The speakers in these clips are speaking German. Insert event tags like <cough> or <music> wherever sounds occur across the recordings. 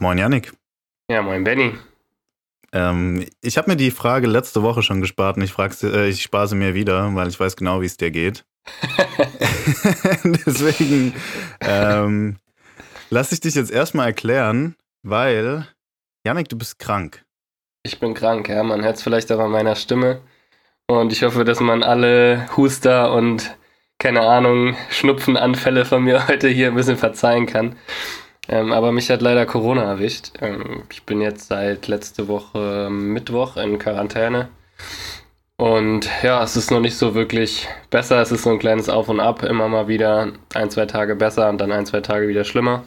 Moin Yannick. Ja, moin Benny. Ähm, ich habe mir die Frage letzte Woche schon gespart und ich, äh, ich spare sie mir wieder, weil ich weiß genau, wie es dir geht. <laughs> <laughs> Deswegen ähm, lass ich dich jetzt erstmal erklären, weil, Yannick, du bist krank. Ich bin krank, ja. Man hört es vielleicht auch an meiner Stimme. Und ich hoffe, dass man alle Huster und, keine Ahnung, Schnupfenanfälle von mir <laughs> heute hier ein bisschen verzeihen kann. Ähm, aber mich hat leider Corona erwischt. Ähm, ich bin jetzt seit letzte Woche Mittwoch in Quarantäne. Und ja, es ist noch nicht so wirklich besser. Es ist so ein kleines Auf und Ab. Immer mal wieder ein, zwei Tage besser und dann ein, zwei Tage wieder schlimmer.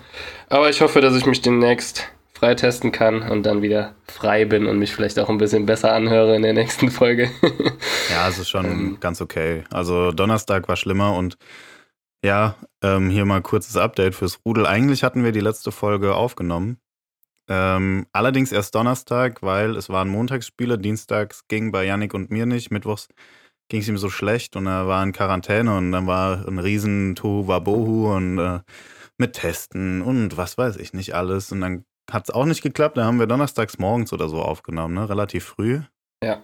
Aber ich hoffe, dass ich mich demnächst freitesten kann und dann wieder frei bin und mich vielleicht auch ein bisschen besser anhöre in der nächsten <laughs> Folge. ja, es ist schon ähm, ganz okay. Also Donnerstag war schlimmer und ja, ähm, hier mal kurzes Update fürs Rudel. Eigentlich hatten wir die letzte Folge aufgenommen. Ähm, allerdings erst Donnerstag, weil es waren Montagsspiele. Dienstags ging bei Yannick und mir nicht. Mittwochs ging es ihm so schlecht und er war in Quarantäne und dann war ein riesen Tohuwabohu und äh, mit Testen und was weiß ich nicht alles. Und dann hat es auch nicht geklappt. Da haben wir donnerstags morgens oder so aufgenommen, ne? relativ früh. Ja.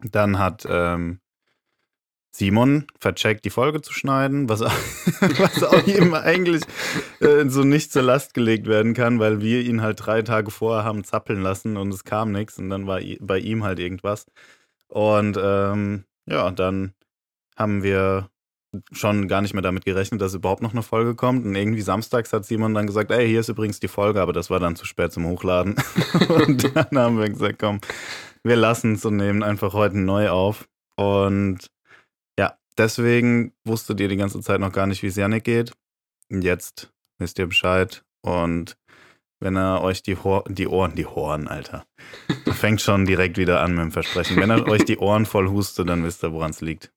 Dann hat ähm, Simon vercheckt, die Folge zu schneiden, was, <laughs> was auch ihm eigentlich äh, so nicht zur Last gelegt werden kann, weil wir ihn halt drei Tage vorher haben zappeln lassen und es kam nichts und dann war bei ihm halt irgendwas. Und ähm, ja, dann haben wir schon gar nicht mehr damit gerechnet, dass überhaupt noch eine Folge kommt. Und irgendwie samstags hat Simon dann gesagt, ey, hier ist übrigens die Folge, aber das war dann zu spät zum Hochladen. <laughs> und dann haben wir gesagt, komm, wir lassen es und nehmen einfach heute neu auf. Und deswegen wusstet ihr die ganze Zeit noch gar nicht, wie es Janik geht. Und jetzt wisst ihr Bescheid. Und wenn er euch die, Hor die Ohren, die Ohren, Alter. Fängt schon direkt wieder an mit dem Versprechen. Wenn er euch die Ohren voll hustet, dann wisst ihr, woran es liegt.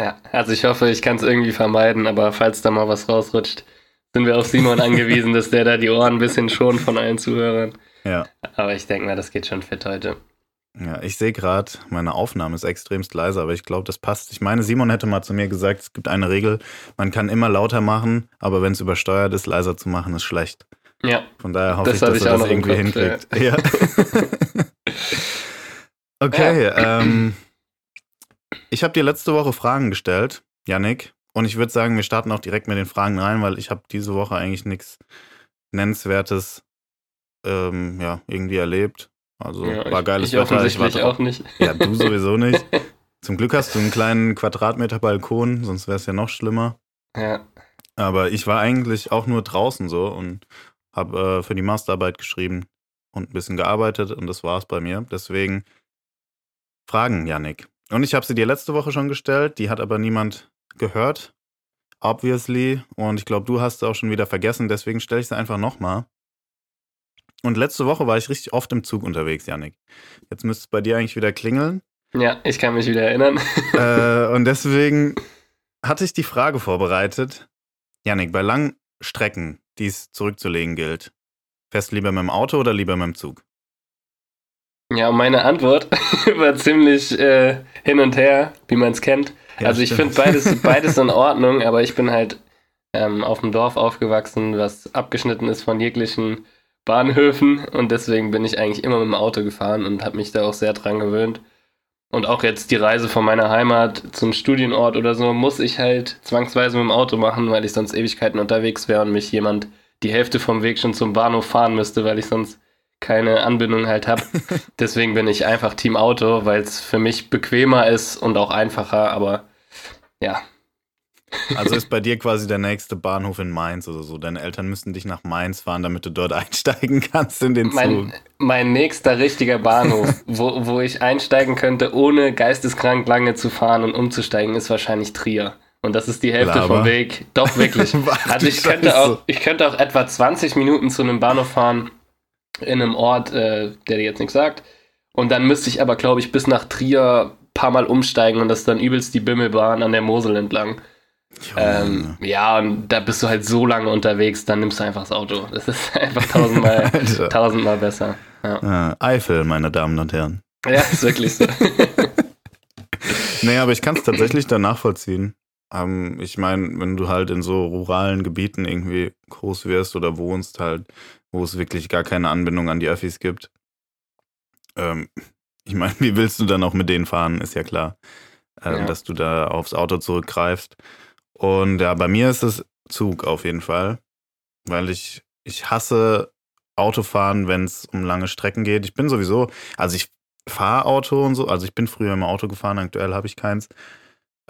Ja, also ich hoffe, ich kann es irgendwie vermeiden, aber falls da mal was rausrutscht, sind wir auf Simon angewiesen, dass der da die Ohren ein bisschen schont von allen Zuhörern. Ja. Aber ich denke mal, das geht schon fit heute. Ja, ich sehe gerade, meine Aufnahme ist extremst leise, aber ich glaube, das passt. Ich meine, Simon hätte mal zu mir gesagt, es gibt eine Regel, man kann immer lauter machen, aber wenn es übersteuert ist, leiser zu machen, ist schlecht. Ja. Von daher hoffe das ich, dass ich er das irgendwie Kopf, hinkriegt. Ja. ja. <laughs> okay, ja. Ähm, ich habe dir letzte Woche Fragen gestellt, Yannick, und ich würde sagen, wir starten auch direkt mit den Fragen rein, weil ich habe diese Woche eigentlich nichts Nennenswertes ähm, ja, irgendwie erlebt. Also ja, war geiles ich, ich Wetter. Ich war auch nicht. Ja, du <laughs> sowieso nicht. Zum Glück hast du einen kleinen Quadratmeter Balkon, sonst wäre es ja noch schlimmer. Ja. Aber ich war eigentlich auch nur draußen so und habe äh, für die Masterarbeit geschrieben und ein bisschen gearbeitet und das war's bei mir. Deswegen Fragen, Yannick. Und ich habe sie dir letzte Woche schon gestellt, die hat aber niemand gehört. Obviously. Und ich glaube, du hast sie auch schon wieder vergessen, deswegen stelle ich sie einfach nochmal. Und letzte Woche war ich richtig oft im Zug unterwegs, Janik. Jetzt müsste es bei dir eigentlich wieder klingeln. Ja, ich kann mich wieder erinnern. äh, <laughs> und deswegen hatte ich die Frage vorbereitet. Janik, bei langen Strecken, die es zurückzulegen gilt, fährst du lieber mit dem Auto oder lieber mit dem Zug? Ja, meine Antwort <laughs> war ziemlich äh, hin und her, wie man es kennt. Ja, also ich finde beides, <laughs> beides in Ordnung, aber ich bin halt ähm, auf dem Dorf aufgewachsen, was abgeschnitten ist von jeglichen Bahnhöfen und deswegen bin ich eigentlich immer mit dem Auto gefahren und habe mich da auch sehr dran gewöhnt. Und auch jetzt die Reise von meiner Heimat zum Studienort oder so muss ich halt zwangsweise mit dem Auto machen, weil ich sonst Ewigkeiten unterwegs wäre und mich jemand die Hälfte vom Weg schon zum Bahnhof fahren müsste, weil ich sonst keine Anbindung halt habe. <laughs> Deswegen bin ich einfach Team Auto, weil es für mich bequemer ist und auch einfacher, aber ja, also ist bei dir quasi der nächste Bahnhof in Mainz oder so. Deine Eltern müssten dich nach Mainz fahren, damit du dort <laughs> einsteigen kannst in den Zug. Mein, mein nächster richtiger Bahnhof, <laughs> wo, wo ich einsteigen könnte, ohne geisteskrank lange zu fahren und umzusteigen, ist wahrscheinlich Trier. Und das ist die Hälfte Laber. vom Weg. Doch, wirklich. <laughs> also ich könnte, auch, ich könnte auch etwa 20 Minuten zu einem Bahnhof fahren, in einem Ort, äh, der dir jetzt nichts sagt. Und dann müsste ich aber, glaube ich, bis nach Trier ein paar Mal umsteigen und das ist dann übelst die Bimmelbahn an der Mosel entlang. Ähm, ja, und da bist du halt so lange unterwegs, dann nimmst du einfach das Auto. Das ist <laughs> einfach tausendmal, <laughs> tausendmal besser. Ja. Äh, Eifel, meine Damen und Herren. Ja, ist wirklich so. <laughs> naja, aber ich kann es tatsächlich dann nachvollziehen. Ähm, ich meine, wenn du halt in so ruralen Gebieten irgendwie groß wirst oder wohnst, halt, wo es wirklich gar keine Anbindung an die Öffis gibt. Ähm, ich meine, wie willst du dann auch mit denen fahren, ist ja klar, ähm, ja. dass du da aufs Auto zurückgreifst. Und ja, bei mir ist es Zug auf jeden Fall, weil ich, ich hasse Autofahren, wenn es um lange Strecken geht. Ich bin sowieso, also ich fahre Auto und so, also ich bin früher immer Auto gefahren, aktuell habe ich keins,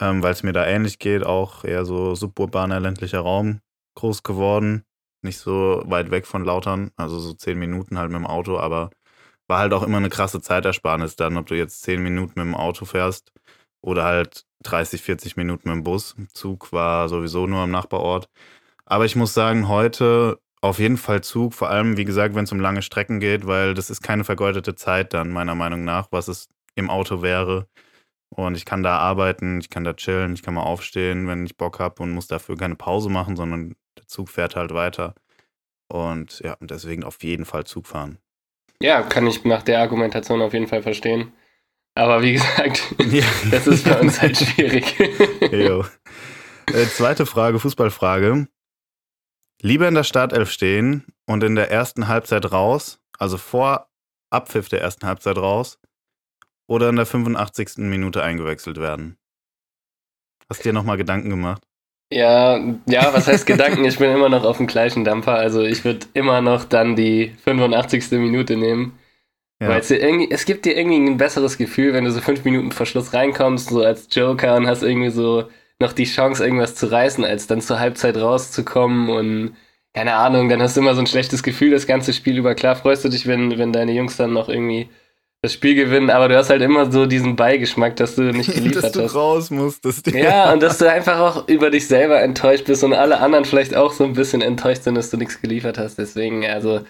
ähm, weil es mir da ähnlich geht, auch eher so suburbaner ländlicher Raum groß geworden, nicht so weit weg von Lautern, also so zehn Minuten halt mit dem Auto, aber war halt auch immer eine krasse Zeitersparnis dann, ob du jetzt zehn Minuten mit dem Auto fährst oder halt 30, 40 Minuten mit dem Bus. Zug war sowieso nur am Nachbarort. Aber ich muss sagen, heute auf jeden Fall Zug, vor allem, wie gesagt, wenn es um lange Strecken geht, weil das ist keine vergeudete Zeit dann, meiner Meinung nach, was es im Auto wäre. Und ich kann da arbeiten, ich kann da chillen, ich kann mal aufstehen, wenn ich Bock habe und muss dafür keine Pause machen, sondern der Zug fährt halt weiter. Und ja, deswegen auf jeden Fall Zug fahren. Ja, kann ich nach der Argumentation auf jeden Fall verstehen. Aber wie gesagt, ja. <laughs> das ist für uns halt schwierig. <laughs> äh, zweite Frage, Fußballfrage. Lieber in der Startelf stehen und in der ersten Halbzeit raus, also vor Abpfiff der ersten Halbzeit raus, oder in der 85. Minute eingewechselt werden? Hast du dir nochmal Gedanken gemacht? Ja, ja, was heißt Gedanken? Ich bin immer noch auf dem gleichen Dampfer. Also ich würde immer noch dann die 85. Minute nehmen. Ja. Weil es, irgendwie, es gibt dir irgendwie ein besseres Gefühl, wenn du so fünf Minuten vor Schluss reinkommst, so als Joker und hast irgendwie so noch die Chance, irgendwas zu reißen, als dann zur Halbzeit rauszukommen und keine Ahnung, dann hast du immer so ein schlechtes Gefühl das ganze Spiel über. Klar freust du dich, wenn, wenn deine Jungs dann noch irgendwie das Spiel gewinnen, aber du hast halt immer so diesen Beigeschmack, dass du nicht geliefert hast. <laughs> dass du raus musstest. Ja. ja, und dass du einfach auch über dich selber enttäuscht bist und alle anderen vielleicht auch so ein bisschen enttäuscht sind, dass du nichts geliefert hast. Deswegen, also,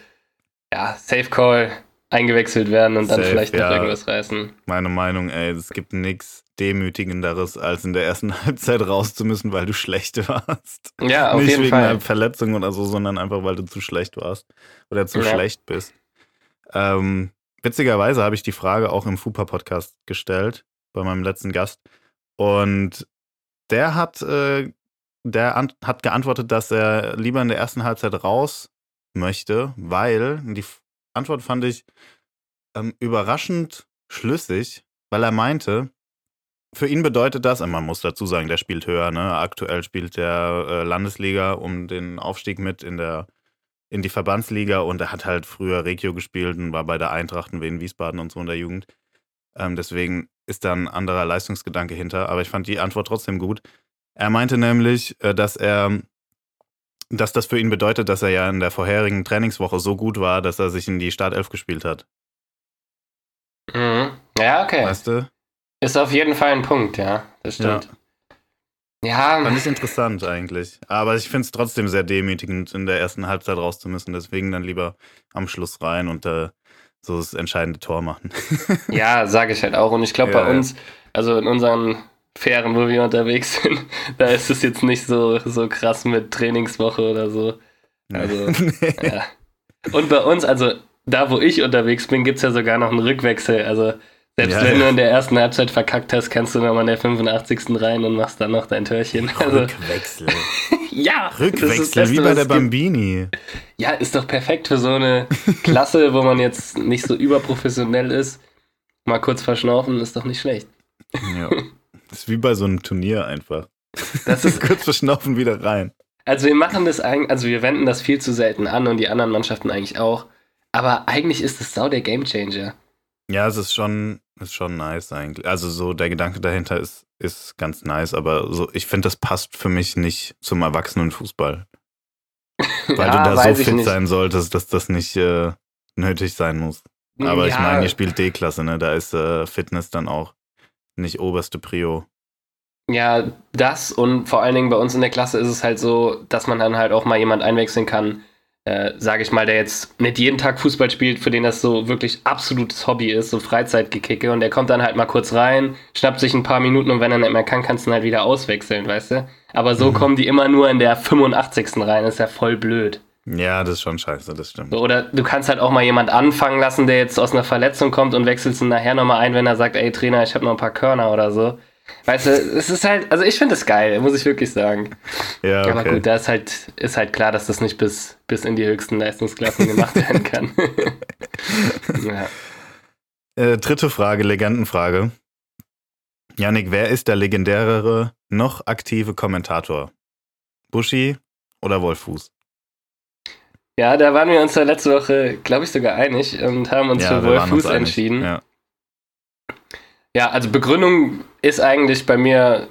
ja, Safe Call, eingewechselt werden und dann Safe, vielleicht noch ja. irgendwas reißen. Meine Meinung, ey, es gibt nichts Demütigenderes, als in der ersten <laughs> Halbzeit raus zu müssen, weil du schlecht <laughs> warst. Ja, auf Nicht jeden wegen Fall. einer Verletzung oder so, sondern einfach, weil du zu schlecht warst oder zu ja. schlecht bist. Ähm, witzigerweise habe ich die Frage auch im FUPA-Podcast gestellt, bei meinem letzten Gast. Und der hat, äh, der hat geantwortet, dass er lieber in der ersten Halbzeit raus möchte, weil die Antwort fand ich ähm, überraschend schlüssig, weil er meinte, für ihn bedeutet das, man muss dazu sagen, der spielt höher, ne? Aktuell spielt der äh, Landesliga um den Aufstieg mit in der in die Verbandsliga und er hat halt früher Regio gespielt und war bei der Eintracht in Wien Wiesbaden und so in der Jugend. Ähm, deswegen ist da ein anderer Leistungsgedanke hinter, aber ich fand die Antwort trotzdem gut. Er meinte nämlich, äh, dass er dass das für ihn bedeutet, dass er ja in der vorherigen Trainingswoche so gut war, dass er sich in die Startelf gespielt hat. Mhm. Ja, okay. Weißt du? Ist auf jeden Fall ein Punkt, ja. Das stimmt. Ja. ja. Fand ich interessant eigentlich. Aber ich finde es trotzdem sehr demütigend, in der ersten Halbzeit raus zu müssen. Deswegen dann lieber am Schluss rein und äh, so das entscheidende Tor machen. <laughs> ja, sage ich halt auch. Und ich glaube, ja, bei uns, also in unseren Fähren, wo wir unterwegs sind, <laughs> da ist es jetzt nicht so, so krass mit Trainingswoche oder so. Also, <laughs> <laughs> ja. Und bei uns, also da, wo ich unterwegs bin, gibt es ja sogar noch einen Rückwechsel. Also selbst ja, wenn ja. du in der ersten Halbzeit verkackt hast, kannst du nochmal in der 85. rein und machst dann noch dein Törchen. Also, Rückwechsel. ja, Rückwechsel, wie bei der Bambini. Ja, ist doch perfekt für so eine Klasse, wo man jetzt nicht so überprofessionell ist. Mal kurz verschnaufen, ist doch nicht schlecht. Ja. Das ist wie bei so einem Turnier einfach. Das <laughs> ist kurz verschnaufen wieder rein. Also wir machen das eigentlich, also wir wenden das viel zu selten an und die anderen Mannschaften eigentlich auch. Aber eigentlich ist es sau der Gamechanger. Ja, es ist schon, ist schon nice eigentlich. Also so der Gedanke dahinter ist, ist ganz nice, aber so, ich finde, das passt für mich nicht zum Erwachsenenfußball. <laughs> Weil ja, du da so fit sein solltest, dass das nicht äh, nötig sein muss. Aber ja. ich meine, ihr spielt D-Klasse, ne? Da ist äh, Fitness dann auch nicht oberste Prio. Ja, das und vor allen Dingen bei uns in der Klasse ist es halt so, dass man dann halt auch mal jemand einwechseln kann, äh, sage ich mal, der jetzt nicht jeden Tag Fußball spielt, für den das so wirklich absolutes Hobby ist, so Freizeitgekicke und der kommt dann halt mal kurz rein, schnappt sich ein paar Minuten und wenn er nicht mehr kann, kannst du ihn halt wieder auswechseln, weißt du? Aber so mhm. kommen die immer nur in der 85. rein, ist ja voll blöd. Ja, das ist schon scheiße, das stimmt. Oder du kannst halt auch mal jemand anfangen lassen, der jetzt aus einer Verletzung kommt und wechselst ihn nachher nochmal ein, wenn er sagt, ey Trainer, ich habe noch ein paar Körner oder so. Weißt du, es ist halt, also ich finde es geil, muss ich wirklich sagen. Ja, okay. Aber gut, da ist halt, ist halt klar, dass das nicht bis, bis in die höchsten Leistungsklassen gemacht <laughs> werden kann. <laughs> ja. äh, dritte Frage, Legendenfrage. Janik, wer ist der legendärere, noch aktive Kommentator? Buschi oder Wolfuß? Ja, da waren wir uns ja letzte Woche, glaube ich, sogar einig und haben uns ja, für Wolfuß entschieden. Ja. ja, also Begründung ist eigentlich bei mir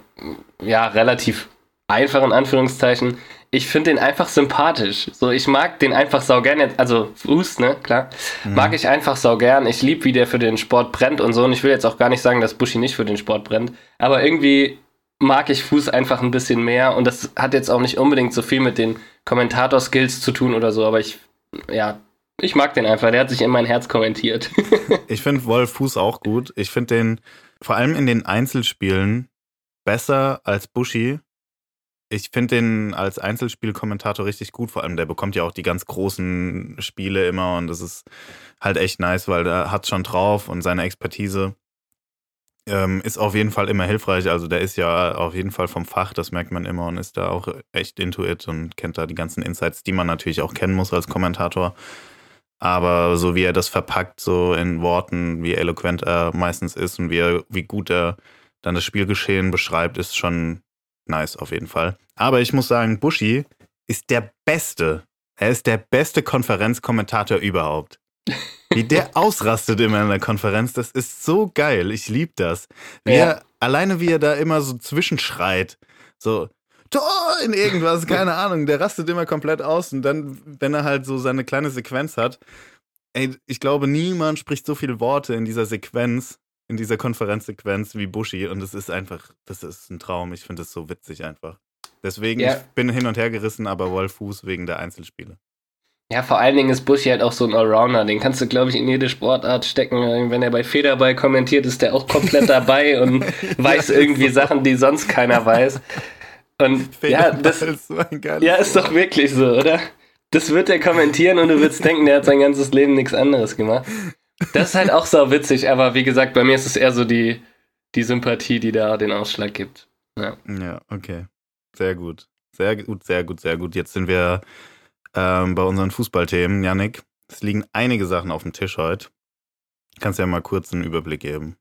ja relativ einfach in Anführungszeichen. Ich finde den einfach sympathisch. So, ich mag den einfach sau gern. Also Fuß, ne, klar. Mhm. Mag ich einfach sau gern. Ich liebe, wie der für den Sport brennt und so. Und ich will jetzt auch gar nicht sagen, dass Buschi nicht für den Sport brennt. Aber irgendwie mag ich Fuß einfach ein bisschen mehr und das hat jetzt auch nicht unbedingt so viel mit den Kommentator-Skills zu tun oder so, aber ich, ja, ich mag den einfach. Der hat sich in mein Herz kommentiert. <laughs> ich finde Wolf Fuß auch gut. Ich finde den vor allem in den Einzelspielen besser als Bushi. Ich finde den als Einzelspielkommentator richtig gut. Vor allem, der bekommt ja auch die ganz großen Spiele immer und das ist halt echt nice, weil der hat schon drauf und seine Expertise ähm, ist auf jeden Fall immer hilfreich. Also der ist ja auf jeden Fall vom Fach, das merkt man immer und ist da auch echt into it und kennt da die ganzen Insights, die man natürlich auch kennen muss als Kommentator. Aber so wie er das verpackt, so in Worten, wie eloquent er meistens ist und wie, er, wie gut er dann das Spielgeschehen beschreibt, ist schon nice auf jeden Fall. Aber ich muss sagen, Bushi ist der Beste. Er ist der beste Konferenzkommentator überhaupt. Wie der ausrastet immer in der Konferenz, das ist so geil. Ich liebe das. Wie ja. er, alleine wie er da immer so zwischenschreit. So, Tor in irgendwas, <laughs> keine Ahnung. Der rastet immer komplett aus und dann, wenn er halt so seine kleine Sequenz hat, ey, ich glaube, niemand spricht so viele Worte in dieser Sequenz, in dieser Konferenzsequenz wie Bushi und es ist einfach, das ist ein Traum. Ich finde das so witzig einfach. Deswegen, ja. ich bin hin und her gerissen, aber Wolf Fuß wegen der Einzelspiele. Ja, vor allen Dingen ist Buschi halt auch so ein Allrounder. Den kannst du, glaube ich, in jede Sportart stecken. Wenn er bei Federball kommentiert, ist der auch komplett <laughs> dabei und weiß irgendwie Sachen, die sonst keiner weiß. Und ja, das ist, so ja, ist doch wirklich so, oder? Das wird er kommentieren und du würdest denken, der hat sein ganzes Leben nichts anderes gemacht. Das ist halt auch so witzig, aber wie gesagt, bei mir ist es eher so die, die Sympathie, die da den Ausschlag gibt. Ja. ja, okay. Sehr gut. Sehr gut, sehr gut, sehr gut. Jetzt sind wir ähm, bei unseren Fußballthemen. Yannick, es liegen einige Sachen auf dem Tisch heute. Kannst ja mal kurz einen Überblick geben.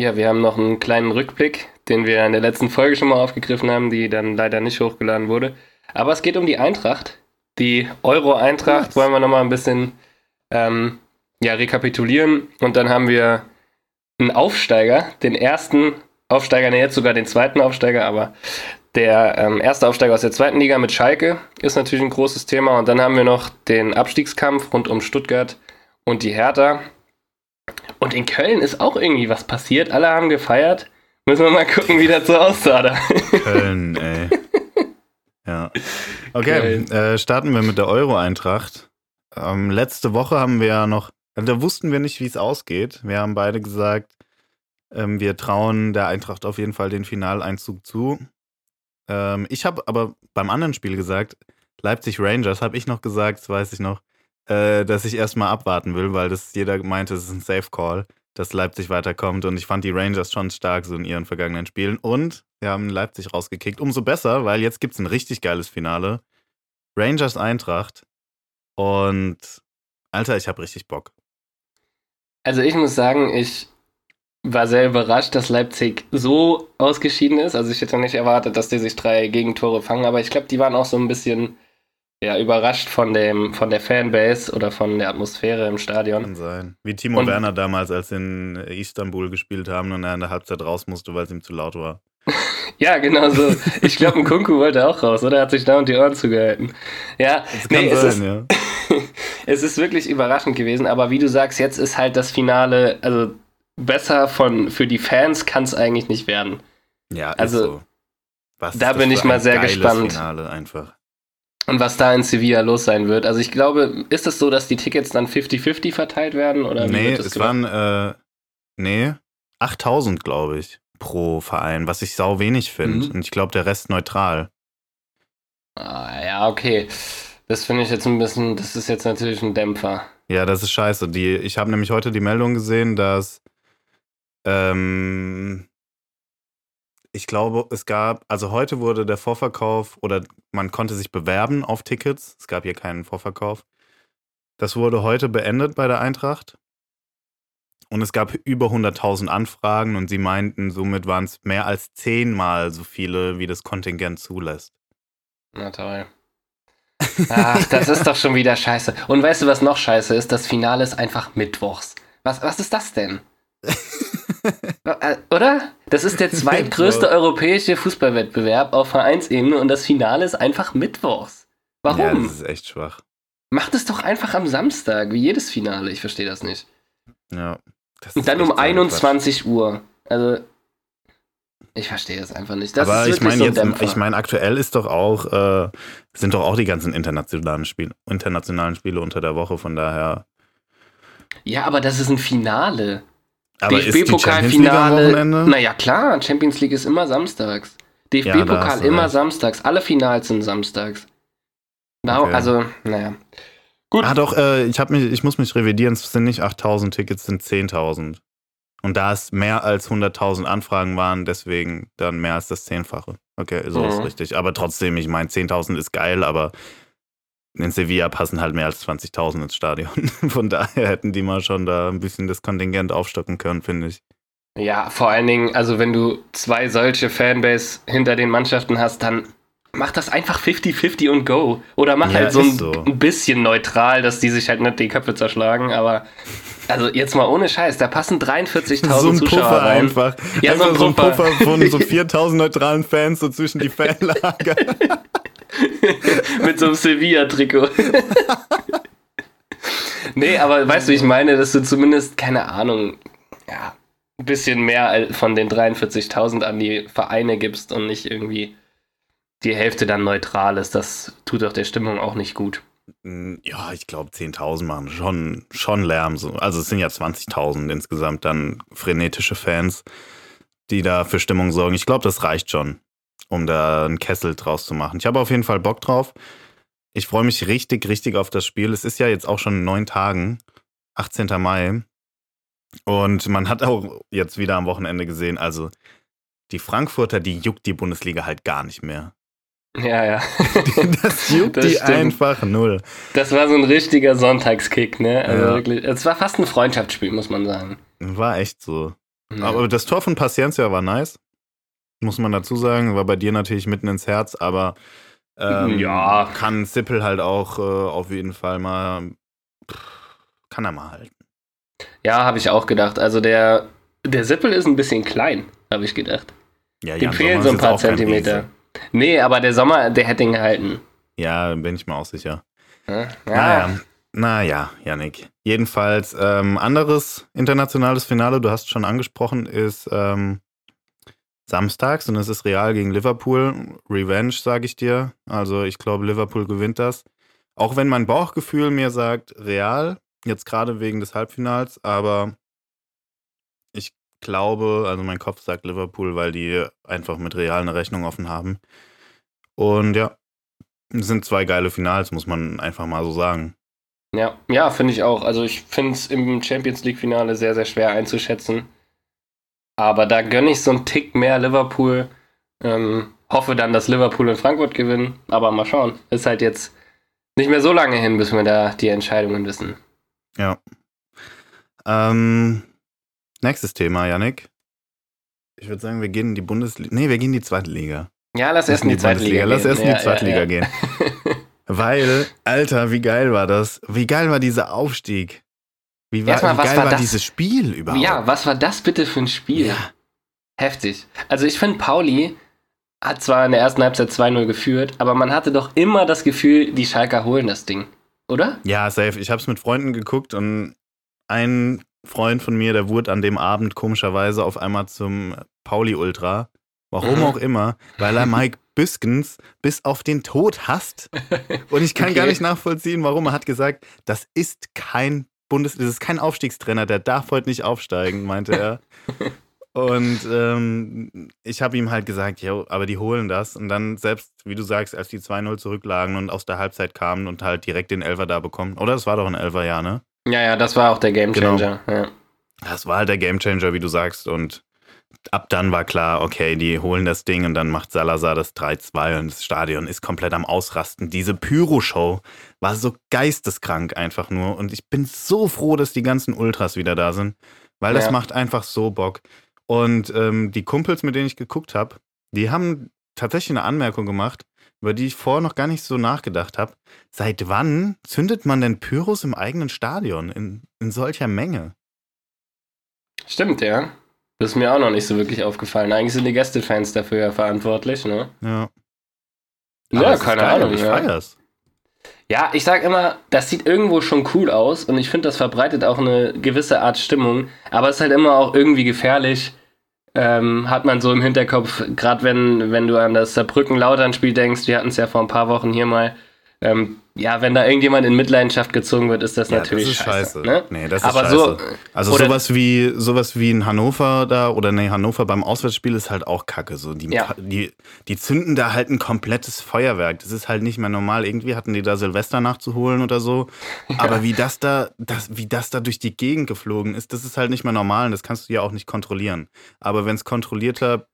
Ja, wir haben noch einen kleinen Rückblick, den wir in der letzten Folge schon mal aufgegriffen haben, die dann leider nicht hochgeladen wurde. Aber es geht um die Eintracht. Die Euro-Eintracht wollen wir nochmal ein bisschen ähm, ja, rekapitulieren. Und dann haben wir einen Aufsteiger, den ersten Aufsteiger, ne, jetzt sogar den zweiten Aufsteiger, aber der ähm, erste Aufsteiger aus der zweiten Liga mit Schalke ist natürlich ein großes Thema. Und dann haben wir noch den Abstiegskampf rund um Stuttgart und die Hertha. Und in Köln ist auch irgendwie was passiert. Alle haben gefeiert. Müssen wir mal gucken, wie das so aussah da. Köln, ey. <laughs> Ja. Okay, äh, starten wir mit der Euro-Eintracht. Ähm, letzte Woche haben wir ja noch, also da wussten wir nicht, wie es ausgeht. Wir haben beide gesagt, ähm, wir trauen der Eintracht auf jeden Fall den Finaleinzug zu. Ähm, ich habe aber beim anderen Spiel gesagt, Leipzig Rangers, habe ich noch gesagt, das weiß ich noch, äh, dass ich erstmal abwarten will, weil das jeder meinte, es ist ein Safe Call, dass Leipzig weiterkommt. Und ich fand die Rangers schon stark so in ihren vergangenen Spielen. Und wir haben Leipzig rausgekickt. Umso besser, weil jetzt gibt es ein richtig geiles Finale. Rangers Eintracht. Und Alter, ich habe richtig Bock. Also ich muss sagen, ich war sehr überrascht, dass Leipzig so ausgeschieden ist. Also ich hätte nicht erwartet, dass die sich drei Gegentore fangen, aber ich glaube, die waren auch so ein bisschen ja, überrascht von, dem, von der Fanbase oder von der Atmosphäre im Stadion. Kann sein. Wie Timo und, Werner damals, als sie in Istanbul gespielt haben und er in der Halbzeit raus musste, weil es ihm zu laut war. <laughs> ja, genau so. Ich glaube, ein Kunku wollte auch raus, oder? Er hat sich da und die Ohren zugehalten. Ja, das nee, es, sein, ist, ja. <laughs> es ist wirklich überraschend gewesen, aber wie du sagst, jetzt ist halt das Finale, also besser von, für die Fans kann es eigentlich nicht werden. Ja, also so. da bin ich mal sehr gespannt. Finale einfach. Und was da in Sevilla los sein wird. Also ich glaube, ist es so, dass die Tickets dann 50-50 verteilt werden? Oder nee, es gemacht? waren, äh, nee, 8000, glaube ich, pro Verein, was ich sau wenig finde. Mhm. Und ich glaube, der Rest neutral. Ah, ja, okay. Das finde ich jetzt ein bisschen, das ist jetzt natürlich ein Dämpfer. Ja, das ist scheiße. Die, ich habe nämlich heute die Meldung gesehen, dass ähm, ich glaube, es gab, also heute wurde der Vorverkauf oder man konnte sich bewerben auf Tickets. Es gab hier keinen Vorverkauf. Das wurde heute beendet bei der Eintracht. Und es gab über 100.000 Anfragen und sie meinten, somit waren es mehr als zehnmal so viele, wie das Kontingent zulässt. Na toll. <laughs> Ach, das ist doch schon wieder scheiße. Und weißt du, was noch scheiße ist? Das Finale ist einfach mittwochs. Was, was ist das denn? <laughs> Oder? Das ist der <laughs> zweitgrößte europäische Fußballwettbewerb auf Vereinsebene und das Finale ist einfach mittwochs. Warum? Ja, das ist echt schwach. Macht es doch einfach am Samstag, wie jedes Finale. Ich verstehe das nicht. Ja. Das und dann um 21 Uhr. Also, ich verstehe das einfach nicht. Das Aber ich meine so jetzt, ich meine aktuell ist doch auch, äh, sind doch auch die ganzen internationalen Spiele, internationalen Spiele unter der Woche, von daher. Ja, aber das ist ein Finale. DFB-Pokalfinale. Naja, klar, Champions League ist immer samstags. DFB-Pokal ja, immer recht. samstags. Alle Finals sind samstags. Okay. Also, naja. Gut. Ah, doch, äh, ich, mich, ich muss mich revidieren. Es sind nicht 8000 Tickets, es sind 10.000. Und da es mehr als 100.000 Anfragen waren, deswegen dann mehr als das Zehnfache. Okay, so mhm. ist richtig. Aber trotzdem, ich meine, 10.000 ist geil, aber in Sevilla passen halt mehr als 20.000 ins Stadion. <laughs> Von daher hätten die mal schon da ein bisschen das Kontingent aufstocken können, finde ich. Ja, vor allen Dingen, also wenn du zwei solche Fanbase hinter den Mannschaften hast, dann mach das einfach 50-50 und go. Oder mach ja, halt so ein, so ein, bisschen neutral, dass die sich halt nicht die Köpfe zerschlagen, aber also jetzt mal ohne Scheiß, da passen <laughs> 43.000 so ein Zuschauer Puffer rein. einfach. Ja, einfach so ein Puffer. So ein Puffer von so 4.000 neutralen Fans so zwischen die <laughs> Fanlager. <laughs> Mit so einem Sevilla-Trikot. <laughs> nee, aber weißt du, ich meine, dass du zumindest, keine Ahnung, ja, ein bisschen mehr von den 43.000 an die Vereine gibst und nicht irgendwie die Hälfte dann neutral ist. Das tut doch der Stimmung auch nicht gut. Mm, ja, ich glaube 10.000 machen schon, schon Lärm. Also es sind ja 20.000 insgesamt dann frenetische Fans, die da für Stimmung sorgen. Ich glaube, das reicht schon um da einen Kessel draus zu machen. Ich habe auf jeden Fall Bock drauf. Ich freue mich richtig, richtig auf das Spiel. Es ist ja jetzt auch schon in neun Tagen, 18. Mai. Und man hat auch jetzt wieder am Wochenende gesehen, also die Frankfurter, die juckt die Bundesliga halt gar nicht mehr. Ja, ja. <laughs> das <laughs> juckt das die stimmt. einfach null. Das war so ein richtiger Sonntagskick, ne? Also ja. wirklich, es war fast ein Freundschaftsspiel, muss man sagen. War echt so. Ja. Aber das Tor von Paciencia war nice muss man dazu sagen. War bei dir natürlich mitten ins Herz, aber ähm, ja. kann Sippel halt auch äh, auf jeden Fall mal, kann er mal halten. Ja, habe ich auch gedacht. Also der, der Sippel ist ein bisschen klein, habe ich gedacht. Ja, Dem fehlen so ein paar Zentimeter. Nee, aber der Sommer, der hätte ihn gehalten. Ja, bin ich mir auch sicher. Ja. Naja, naja, Janik. Jedenfalls, ähm, anderes internationales Finale, du hast schon angesprochen, ist ähm, samstags und es ist Real gegen Liverpool. Revenge, sage ich dir. Also ich glaube, Liverpool gewinnt das. Auch wenn mein Bauchgefühl mir sagt, Real, jetzt gerade wegen des Halbfinals, aber ich glaube, also mein Kopf sagt Liverpool, weil die einfach mit Real eine Rechnung offen haben. Und ja, es sind zwei geile Finals, muss man einfach mal so sagen. Ja, ja, finde ich auch. Also ich finde es im Champions League-Finale sehr, sehr schwer einzuschätzen. Aber da gönne ich so einen Tick mehr Liverpool. Ähm, hoffe dann, dass Liverpool in Frankfurt gewinnen. Aber mal schauen. Ist halt jetzt nicht mehr so lange hin, bis wir da die Entscheidungen wissen. Ja. Ähm, nächstes Thema, Yannick. Ich würde sagen, wir gehen in die Bundesliga. Nee, wir gehen in die zweite Liga. Ja, lass erst in die, die zweite Liga gehen. Lass erst in die zweite Liga gehen. <laughs> Weil, Alter, wie geil war das? Wie geil war dieser Aufstieg? Wie, war, Erstmal, wie geil war, war dieses Spiel überhaupt? Ja, was war das bitte für ein Spiel? Ja. Heftig. Also ich finde, Pauli hat zwar in der ersten Halbzeit 2-0 geführt, aber man hatte doch immer das Gefühl, die Schalker holen das Ding, oder? Ja, safe. Ich habe es mit Freunden geguckt und ein Freund von mir, der wurde an dem Abend komischerweise auf einmal zum Pauli-Ultra. Warum mhm. auch immer, weil er Mike <laughs> Büskens bis auf den Tod hasst. Und ich kann okay. gar nicht nachvollziehen, warum. Er hat gesagt, das ist kein Bundes, das ist kein Aufstiegstrainer, der darf heute nicht aufsteigen, meinte er. <laughs> Und ähm, ich habe ihm halt gesagt, jo, aber die holen das. Und dann selbst, wie du sagst, als die 2-0 zurücklagen und aus der Halbzeit kamen und halt direkt den Elfer da bekommen. Oder das war doch ein Elfer, ja, ne? Ja, ja, das war auch der Gamechanger. Genau. Ja. Das war halt der Gamechanger, wie du sagst. Und ab dann war klar, okay, die holen das Ding und dann macht Salazar das 3-2 und das Stadion ist komplett am Ausrasten. Diese Pyro-Show war so geisteskrank einfach nur und ich bin so froh, dass die ganzen Ultras wieder da sind, weil das ja. macht einfach so Bock. Und ähm, die Kumpels, mit denen ich geguckt habe, die haben tatsächlich eine Anmerkung gemacht, über die ich vorher noch gar nicht so nachgedacht habe. Seit wann zündet man denn Pyros im eigenen Stadion in, in solcher Menge? Stimmt, ja. Das ist mir auch noch nicht so wirklich aufgefallen. Eigentlich sind die Gästefans dafür ja verantwortlich, ne? Ja. Ja, keine Ahnung. Ich ja. feier's. Ja, ich sag immer, das sieht irgendwo schon cool aus und ich finde, das verbreitet auch eine gewisse Art Stimmung, aber es ist halt immer auch irgendwie gefährlich, ähm, hat man so im Hinterkopf, gerade wenn, wenn du an das Saarbrücken-Lautern-Spiel denkst, wir hatten es ja vor ein paar Wochen hier mal, ähm, ja, wenn da irgendjemand in Mitleidenschaft gezogen wird, ist das ja, natürlich das ist scheiße. scheiße. Ne? Nee, das ist Aber scheiße. So, also sowas wie sowas wie in Hannover da oder nee, Hannover beim Auswärtsspiel ist halt auch Kacke. So die, ja. die, die zünden da halt ein komplettes Feuerwerk. Das ist halt nicht mehr normal. Irgendwie hatten die da Silvester nachzuholen oder so. Aber wie das da, das, wie das da durch die Gegend geflogen ist, das ist halt nicht mehr normal und das kannst du ja auch nicht kontrollieren. Aber wenn es kontrollierter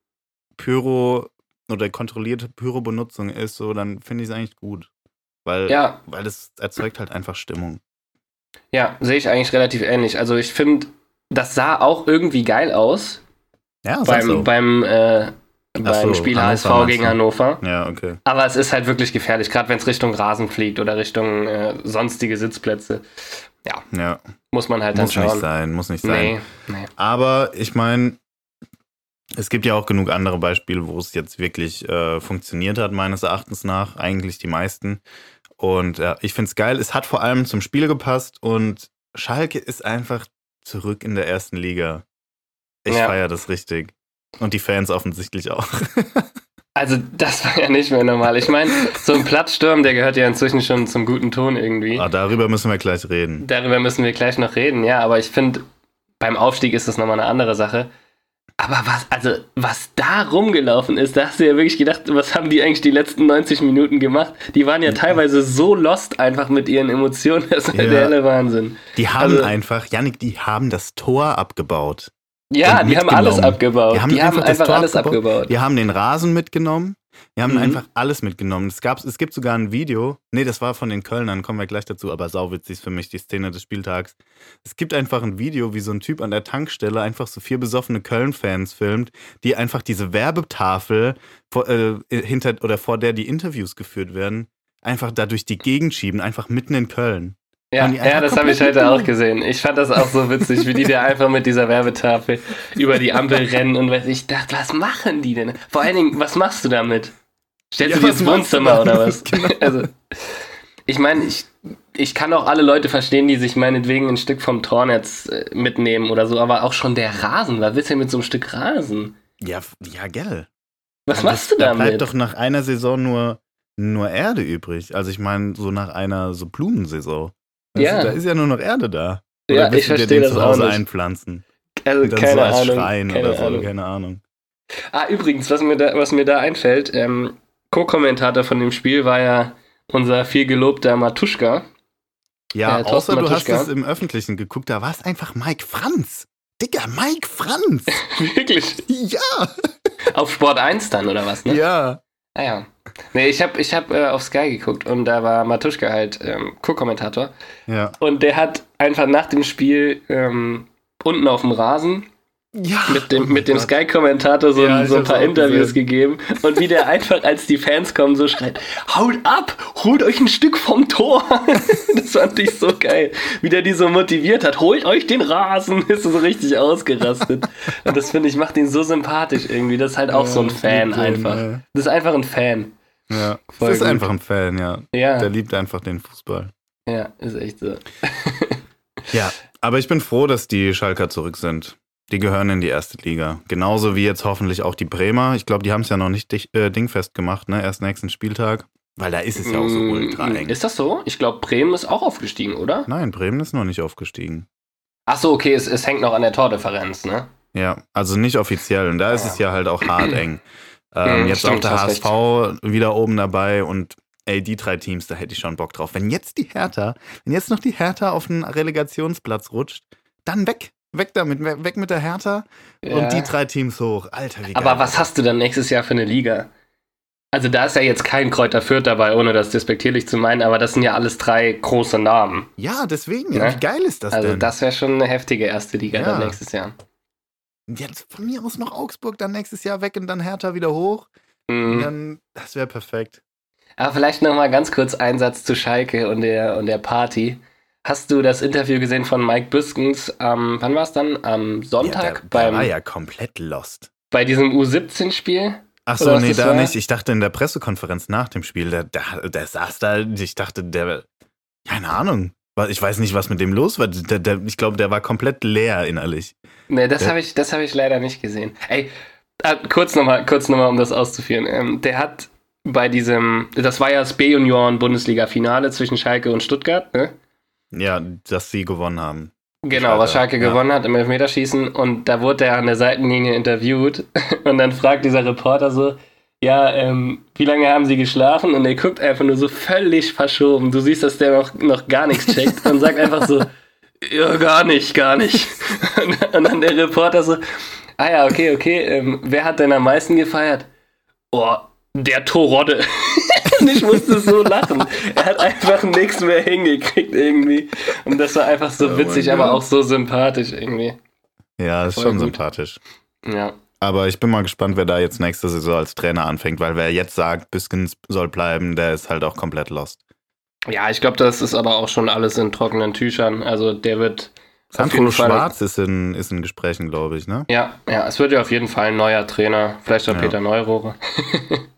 Pyro oder kontrollierte Pyro-Benutzung ist, so, dann finde ich es eigentlich gut. Weil, ja. weil es erzeugt halt einfach Stimmung. Ja, sehe ich eigentlich relativ ähnlich. Also ich finde, das sah auch irgendwie geil aus. Ja, beim, so. beim, äh, beim so, Spiel HSV gegen Hannover. Ja, okay. Aber es ist halt wirklich gefährlich, gerade wenn es Richtung Rasen fliegt oder Richtung äh, sonstige Sitzplätze. Ja. ja. Muss man halt dann muss schauen. Muss nicht sein, muss nicht sein. Nee, nee. Aber ich meine, es gibt ja auch genug andere Beispiele, wo es jetzt wirklich äh, funktioniert hat, meines Erachtens nach. Eigentlich die meisten. Und ja, ich finde es geil. Es hat vor allem zum Spiel gepasst und Schalke ist einfach zurück in der ersten Liga. Ich ja. feiere das richtig. Und die Fans offensichtlich auch. <laughs> Also, das war ja nicht mehr normal. Ich meine, so ein Platzsturm, der gehört ja inzwischen schon zum guten Ton irgendwie. Ah, darüber müssen wir gleich reden. Darüber müssen wir gleich noch reden, ja. Aber ich finde, beim Aufstieg ist das nochmal eine andere Sache. Aber was, also, was da rumgelaufen ist, da hast du ja wirklich gedacht, was haben die eigentlich die letzten 90 Minuten gemacht? Die waren ja teilweise so lost einfach mit ihren Emotionen, das war ja. der helle Wahnsinn. Die haben also, einfach, Janik, die haben das Tor abgebaut. Ja, die haben alles abgebaut. Die haben, die einfach, haben einfach alles abgebaut. abgebaut. Die haben den Rasen mitgenommen. Die haben mhm. einfach alles mitgenommen. Es, gab, es gibt sogar ein Video. Nee, das war von den Kölnern, kommen wir gleich dazu, aber sauwitzig für mich, die Szene des Spieltags. Es gibt einfach ein Video, wie so ein Typ an der Tankstelle einfach so vier besoffene Köln-Fans filmt, die einfach diese Werbetafel vor, äh, hinter oder vor der die Interviews geführt werden, einfach da durch die Gegend schieben, einfach mitten in Köln. Ja, ja das habe ich heute auch gesehen. Ich fand das auch so witzig, wie die da einfach mit dieser Werbetafel über die Ampel rennen und ich dachte, was machen die denn? Vor allen Dingen, was machst du damit? Stellst ja, du dir ins Wohnzimmer oder was? genau. <laughs> Also, ich meine, ich, ich kann auch alle Leute verstehen, die sich meinetwegen ein Stück vom Tornetz äh, mitnehmen oder so, aber auch schon der Rasen. Was willst du denn mit so einem Stück Rasen? Ja, ja, gell. Was machst das, du damit? Da bleibt doch nach einer Saison nur, nur Erde übrig. Also ich meine, so nach einer so Blumensaison. Ja. Da ist ja nur noch Erde da. Oder ja, ich verstehe das zu Hause auch nicht. einpflanzen? Also und dann keine so als Ahnung. Schrein keine oder so, Ahnung. keine Ahnung. Ah, übrigens, was mir da, was mir da einfällt, ähm, Co-Kommentator von dem Spiel war ja unser viel gelobter Matuschka. Ja, äh, außer du Matuschka. hast es im Öffentlichen geguckt, da war es einfach Mike Franz. Digga, Mike Franz. <laughs> Wirklich? Ja. Auf Sport 1 dann, oder was, ne? Ja. Ah ja. Nee, ich habe ich hab, äh, auf Sky geguckt und da war Matuschka halt ähm, Co-Kommentator. Ja. Und der hat einfach nach dem Spiel ähm, unten auf dem Rasen ja, mit dem, oh mit dem Sky-Kommentator so, ja, so ein paar Interviews gesehen. gegeben. Und wie der einfach, als die Fans kommen, so schreit: Haut ab, holt euch ein Stück vom Tor. <laughs> das fand ich so geil. Wie der die so motiviert hat: holt euch den Rasen. <laughs> Ist so richtig ausgerastet. Und das finde ich, macht ihn so sympathisch irgendwie. Das ist halt auch ja, so ein Fan einfach. Den, das ist einfach ein Fan. Ja, Voll das ist gut. einfach ein Fan, ja. ja. Der liebt einfach den Fußball. Ja, ist echt so. ja, aber ich bin froh, dass die Schalker zurück sind. Die gehören in die erste Liga. Genauso wie jetzt hoffentlich auch die Bremer. Ich glaube, die haben es ja noch nicht äh, dingfest gemacht, ne? Erst nächsten Spieltag. Weil da ist es ja auch so mm, ultra eng. Ist das so? Ich glaube, Bremen ist auch aufgestiegen, oder? Nein, Bremen ist noch nicht aufgestiegen.Ach so, okay, es, es hängt noch an der Tordifferenz, ne? Ja, also nicht offiziell. Und da ist ja. es ja halt auch hart eng. Ähm, jetzt Stimmt, auch der HSV recht. wieder oben dabei und ey, die drei Teams, da hätte ich schon Bock drauf. Wenn jetzt die Hertha, wenn jetzt noch die Hertha auf einen Relegationsplatz rutscht, dann weg. Weg damit, weg mit der Hertha ja. und die drei Teams hoch. Alter, wie geil. Aber was hast du dann nächstes Jahr für eine Liga? Also da ist ja jetzt kein Kräuter Fürth dabei, ohne das despektierlich zu meinen, aber das sind ja alles drei große Namen. Ja, deswegen. Ja? Wie geil ist das also denn? Also das wäre schon eine heftige erste Liga ja. dann nächstes Jahr. Jetzt von mir aus noch Augsburg dann nächstes Jahr weg und dann Hertha wieder hoch. Mhm. Dann, das wäre perfekt. Aber vielleicht noch mal ganz kurz ein Satz zu Schalke und der, und der Party. Hast du das Interview gesehen von Mike Büskens? Ähm, wann war es dann? Am Sonntag? Ja, der, beim, der war ja komplett lost. Bei diesem U17-Spiel? Ach so, nee, da war? nicht. Ich dachte in der Pressekonferenz nach dem Spiel, der, der, der saß da, ich dachte, der, keine Ahnung. Ich weiß nicht, was mit dem los war. Der, der, ich glaube, der war komplett leer innerlich. Nee, das habe ich, hab ich leider nicht gesehen. Ey, äh, kurz nochmal, kurz noch mal, um das auszuführen. Ähm, der hat bei diesem, das war ja das B-Junioren-Bundesliga-Finale zwischen Schalke und Stuttgart, ne? Ja, dass sie gewonnen haben. Genau, was Schalke ja. gewonnen hat im Elfmeterschießen und da wurde er an der Seitenlinie interviewt <laughs> und dann fragt dieser Reporter so, ja, ähm, wie lange haben sie geschlafen? Und er guckt einfach nur so völlig verschoben. Du siehst, dass der noch, noch gar nichts checkt und sagt einfach so, <laughs> ja, gar nicht, gar nicht. Und, <laughs> und dann der Reporter so, ah ja, okay, okay, ähm, wer hat denn am meisten gefeiert? Oh, der Torodde. <laughs> ich musste so lachen. Er hat einfach nichts mehr hingekriegt irgendwie. Und das war einfach so oh witzig, aber auch so sympathisch irgendwie. Ja, ist Voll schon gut. sympathisch. Ja. Aber ich bin mal gespannt, wer da jetzt nächste Saison als Trainer anfängt, weil wer jetzt sagt, Biskens soll bleiben, der ist halt auch komplett lost. Ja, ich glaube, das ist aber auch schon alles in trockenen Tüchern. Also der wird. Sandro Schwarz ist in, ist in Gesprächen, glaube ich, ne? Ja, ja, es wird ja auf jeden Fall ein neuer Trainer. Vielleicht auch ja. Peter Neurohre. <laughs>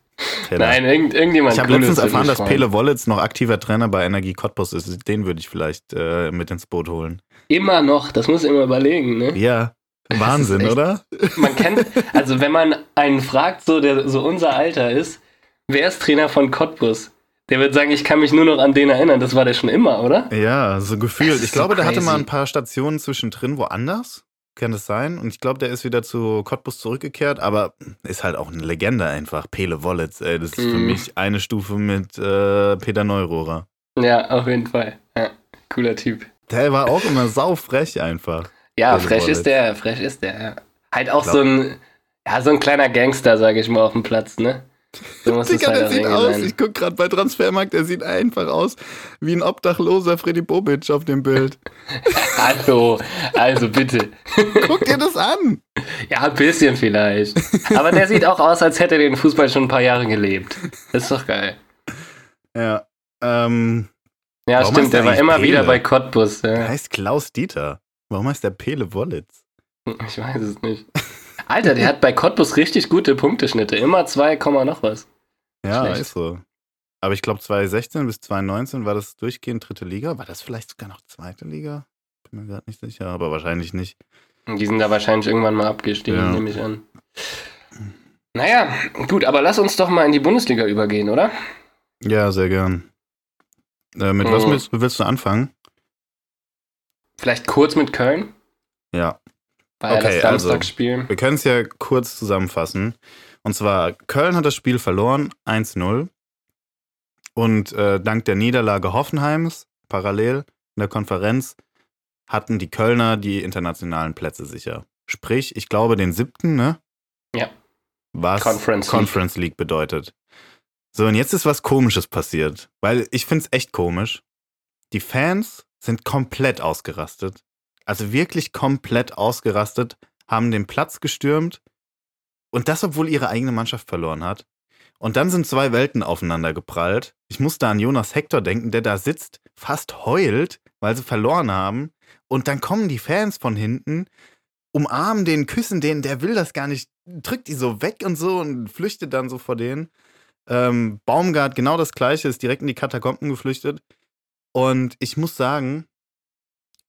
Nein, irgend, irgendjemand. Ich habe letztens erfahren, dass Pele Wollitz noch aktiver Trainer bei Energie Cottbus ist. Den würde ich vielleicht äh, mit ins Boot holen. Immer noch, das muss ich immer überlegen, ne? Ja. Wahnsinn, echt, oder? Man kennt, also wenn man einen fragt, so der so unser Alter ist, wer ist Trainer von Cottbus? Der wird sagen, ich kann mich nur noch an den erinnern. Das war der schon immer, oder? Ja, so gefühlt. Ich glaube, so der hatte mal ein paar Stationen zwischendrin woanders. Kann das sein? Und ich glaube, der ist wieder zu Cottbus zurückgekehrt, aber ist halt auch eine Legende einfach. Pele Wollitz, ey, das ist mm. für mhm. mich eine Stufe mit äh, Peter Neurohrer. Ja, auf jeden Fall. Ja, cooler Typ. Der war auch immer saufrech einfach. Ja, Pele frech Wollitz. ist der, frech ist der, ja. Halt auch so ein, ja, so ein kleiner Gangster, sag ich mal, auf dem Platz, ne? So <laughs> Digga, halt der sieht aus, sein. ich guck gerade bei Transfermarkt, der sieht einfach aus wie ein obdachloser Freddy Bobic auf dem Bild. <laughs> Hallo, also bitte. <laughs> Guck dir das an. Ja, ein bisschen vielleicht. Aber der sieht auch aus, als hätte er den Fußball schon ein paar Jahre gelebt. Das ist doch geil. Ja, ähm. Ja, stimmt, der war immer Pele? wieder bei Cottbus. Ja. Der heißt Klaus Dieter. Warum heißt der Pele Wollitz? Ich weiß es nicht. Alter, der hat bei Cottbus richtig gute Punkteschnitte. Immer 2, noch was. Ja, Schlecht. ist so. Aber ich glaube, 2016 bis 2019 war das durchgehend dritte Liga. War das vielleicht sogar noch zweite Liga? Bin mir gerade nicht sicher, aber wahrscheinlich nicht. Die sind da wahrscheinlich irgendwann mal abgestiegen, ja. nehme ich an. Naja, gut, aber lass uns doch mal in die Bundesliga übergehen, oder? Ja, sehr gern. Äh, mit mhm. was willst, willst du anfangen? Vielleicht kurz mit Köln? Ja. War okay. Also, wir können es ja kurz zusammenfassen. Und zwar, Köln hat das Spiel verloren, 1-0. Und äh, dank der Niederlage Hoffenheims, parallel in der Konferenz, hatten die Kölner die internationalen Plätze sicher. Sprich, ich glaube, den siebten, ne? Ja. Was Conference, Conference League. League bedeutet. So, und jetzt ist was Komisches passiert. Weil ich finde es echt komisch. Die Fans sind komplett ausgerastet also wirklich komplett ausgerastet, haben den Platz gestürmt und das, obwohl ihre eigene Mannschaft verloren hat. Und dann sind zwei Welten aufeinander geprallt. Ich musste an Jonas Hector denken, der da sitzt, fast heult, weil sie verloren haben. Und dann kommen die Fans von hinten, umarmen den, küssen den, der will das gar nicht, drückt die so weg und so und flüchtet dann so vor denen. Ähm, Baumgart, genau das gleiche, ist direkt in die Katakomben geflüchtet. Und ich muss sagen,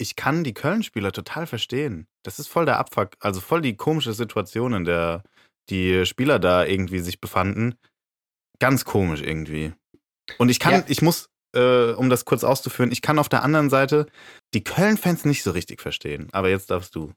ich kann die Köln-Spieler total verstehen. Das ist voll der Abfuck, also voll die komische Situation, in der die Spieler da irgendwie sich befanden. Ganz komisch irgendwie. Und ich kann, ja. ich muss, äh, um das kurz auszuführen, ich kann auf der anderen Seite die Köln-Fans nicht so richtig verstehen. Aber jetzt darfst du.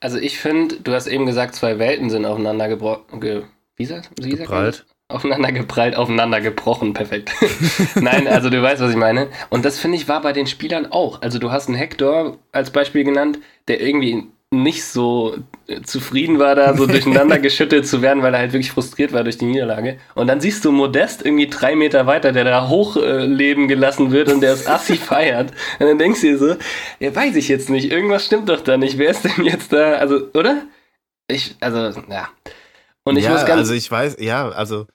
Also ich finde, du hast eben gesagt, zwei Welten sind aufeinander gebrochen. Ge wie sagt, wie. Aufeinander geprallt, aufeinander gebrochen, perfekt. <laughs> Nein, also du weißt, was ich meine. Und das finde ich war bei den Spielern auch. Also du hast einen Hector als Beispiel genannt, der irgendwie nicht so äh, zufrieden war, da so <laughs> durcheinander geschüttelt zu werden, weil er halt wirklich frustriert war durch die Niederlage. Und dann siehst du Modest irgendwie drei Meter weiter, der da hochleben gelassen wird und der das Assi <laughs> feiert. Und dann denkst du dir so, ja, weiß ich jetzt nicht, irgendwas stimmt doch da nicht. Wer ist denn jetzt da? Also, oder? Ich, also, ja. Und ich ja, muss ganz. Also ich weiß, ja, also.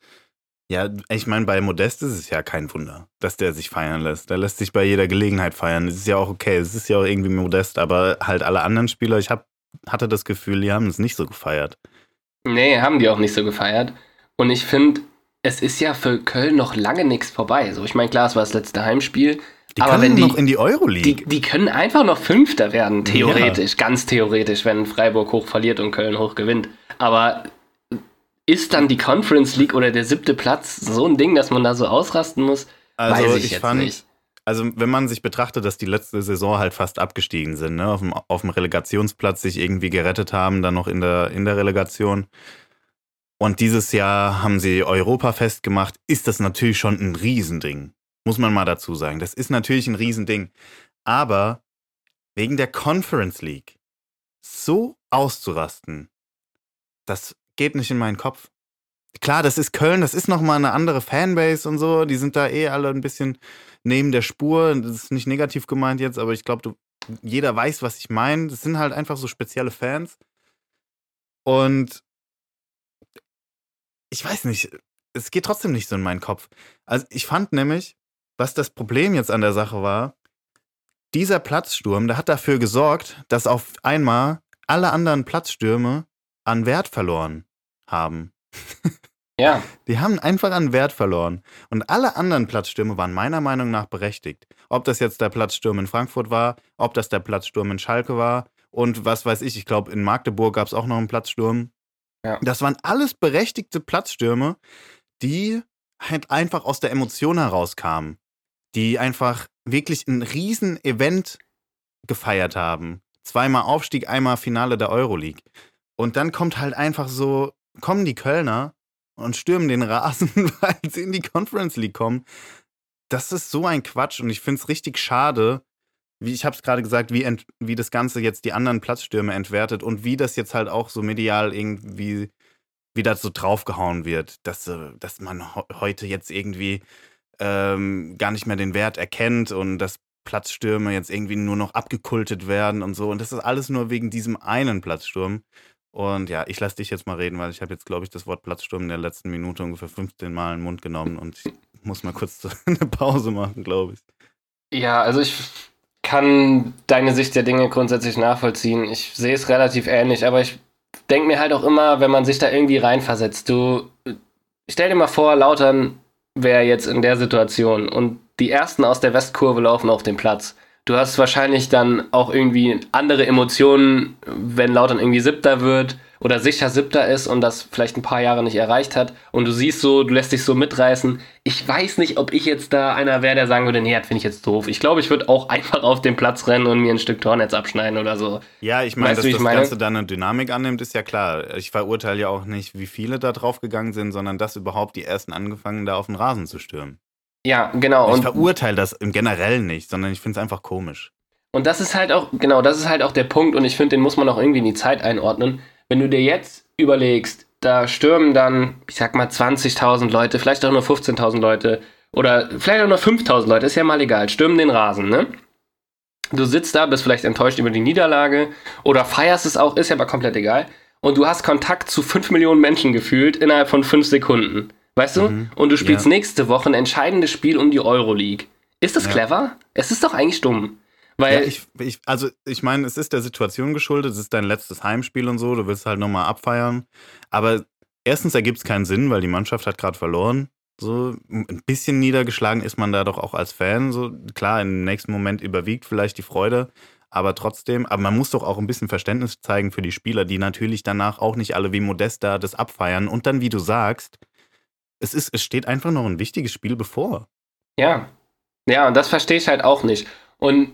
Ja, ich meine, bei Modest ist es ja kein Wunder, dass der sich feiern lässt. Der lässt sich bei jeder Gelegenheit feiern. Es ist ja auch okay, es ist ja auch irgendwie Modest, aber halt alle anderen Spieler, ich hab, hatte das Gefühl, die haben es nicht so gefeiert. Nee, haben die auch nicht so gefeiert. Und ich finde, es ist ja für Köln noch lange nichts vorbei. So, ich meine, klar, es war das letzte Heimspiel. Die aber wenn die noch in die Euroleague. Die, die können einfach noch Fünfter werden, theoretisch, ja. ganz theoretisch, wenn Freiburg hoch verliert und Köln hoch gewinnt. Aber ist dann die Conference League oder der siebte Platz so ein Ding, dass man da so ausrasten muss? Also Weiß ich, ich jetzt fand, nicht. Also wenn man sich betrachtet, dass die letzte Saison halt fast abgestiegen sind, ne? auf, dem, auf dem Relegationsplatz sich irgendwie gerettet haben, dann noch in der, in der Relegation. Und dieses Jahr haben sie Europa festgemacht, ist das natürlich schon ein Riesending. Muss man mal dazu sagen. Das ist natürlich ein Riesending. Aber wegen der Conference League so auszurasten, das geht nicht in meinen Kopf. Klar, das ist Köln, das ist nochmal eine andere Fanbase und so. Die sind da eh alle ein bisschen neben der Spur. Das ist nicht negativ gemeint jetzt, aber ich glaube, jeder weiß, was ich meine. Das sind halt einfach so spezielle Fans. Und ich weiß nicht, es geht trotzdem nicht so in meinen Kopf. Also ich fand nämlich, was das Problem jetzt an der Sache war, dieser Platzsturm, der hat dafür gesorgt, dass auf einmal alle anderen Platzstürme an Wert verloren haben. Ja. Die haben einfach an Wert verloren. Und alle anderen Platzstürme waren meiner Meinung nach berechtigt. Ob das jetzt der Platzsturm in Frankfurt war, ob das der Platzsturm in Schalke war und was weiß ich, ich glaube, in Magdeburg gab es auch noch einen Platzsturm. Ja. Das waren alles berechtigte Platzstürme, die halt einfach aus der Emotion herauskamen. Die einfach wirklich ein Riesen-Event gefeiert haben. Zweimal Aufstieg, einmal Finale der Euroleague. Und dann kommt halt einfach so kommen die Kölner und stürmen den Rasen, <laughs> weil sie in die Conference League kommen. Das ist so ein Quatsch und ich finde es richtig schade, wie ich habe es gerade gesagt, wie, ent, wie das Ganze jetzt die anderen Platzstürme entwertet und wie das jetzt halt auch so medial irgendwie wieder so draufgehauen wird, dass, äh, dass man heute jetzt irgendwie ähm, gar nicht mehr den Wert erkennt und dass Platzstürme jetzt irgendwie nur noch abgekultet werden und so. Und das ist alles nur wegen diesem einen Platzsturm. Und ja, ich lasse dich jetzt mal reden, weil ich habe jetzt, glaube ich, das Wort Platzsturm in der letzten Minute ungefähr 15 Mal in den Mund genommen und ich muss mal kurz <laughs> eine Pause machen, glaube ich. Ja, also ich kann deine Sicht der Dinge grundsätzlich nachvollziehen. Ich sehe es relativ ähnlich, aber ich denke mir halt auch immer, wenn man sich da irgendwie reinversetzt, du stell dir mal vor, Lautern wäre jetzt in der Situation und die ersten aus der Westkurve laufen auf den Platz Du hast wahrscheinlich dann auch irgendwie andere Emotionen, wenn Lautern irgendwie Siebter wird oder sicher Siebter ist und das vielleicht ein paar Jahre nicht erreicht hat und du siehst so, du lässt dich so mitreißen. Ich weiß nicht, ob ich jetzt da einer wäre, der sagen würde, nee, das finde ich jetzt doof. Ich glaube, ich würde auch <laughs> einfach auf den Platz rennen und mir ein Stück Tornetz abschneiden oder so. Ja, ich meine, dass das meine? Ganze dann eine Dynamik annimmt, ist ja klar. Ich verurteile ja auch nicht, wie viele da drauf gegangen sind, sondern dass überhaupt die ersten angefangen, da auf den Rasen zu stürmen. Ja, genau. Ich verurteile das im Generellen nicht, sondern ich finde es einfach komisch. Und das ist halt auch, genau, das ist halt auch der Punkt und ich finde, den muss man auch irgendwie in die Zeit einordnen. Wenn du dir jetzt überlegst, da stürmen dann, ich sag mal, 20.000 Leute, vielleicht auch nur 15.000 Leute oder vielleicht auch nur 5.000 Leute, ist ja mal egal, stürmen den Rasen, ne? Du sitzt da, bist vielleicht enttäuscht über die Niederlage oder feierst es auch, ist ja aber komplett egal. Und du hast Kontakt zu 5 Millionen Menschen gefühlt innerhalb von 5 Sekunden. Weißt du? Mhm. Und du spielst ja. nächste Woche ein entscheidendes Spiel um die Euroleague. Ist das ja. clever? Es ist doch eigentlich dumm. Weil ja, ich, ich, also ich meine, es ist der Situation geschuldet, es ist dein letztes Heimspiel und so, du willst halt nochmal abfeiern. Aber erstens ergibt es keinen Sinn, weil die Mannschaft hat gerade verloren. So ein bisschen niedergeschlagen ist man da doch auch als Fan. So klar, im nächsten Moment überwiegt vielleicht die Freude, aber trotzdem, aber man muss doch auch ein bisschen Verständnis zeigen für die Spieler, die natürlich danach auch nicht alle wie Modesta das abfeiern und dann, wie du sagst, es, ist, es steht einfach noch ein wichtiges Spiel bevor. Ja. Ja, und das verstehe ich halt auch nicht. Und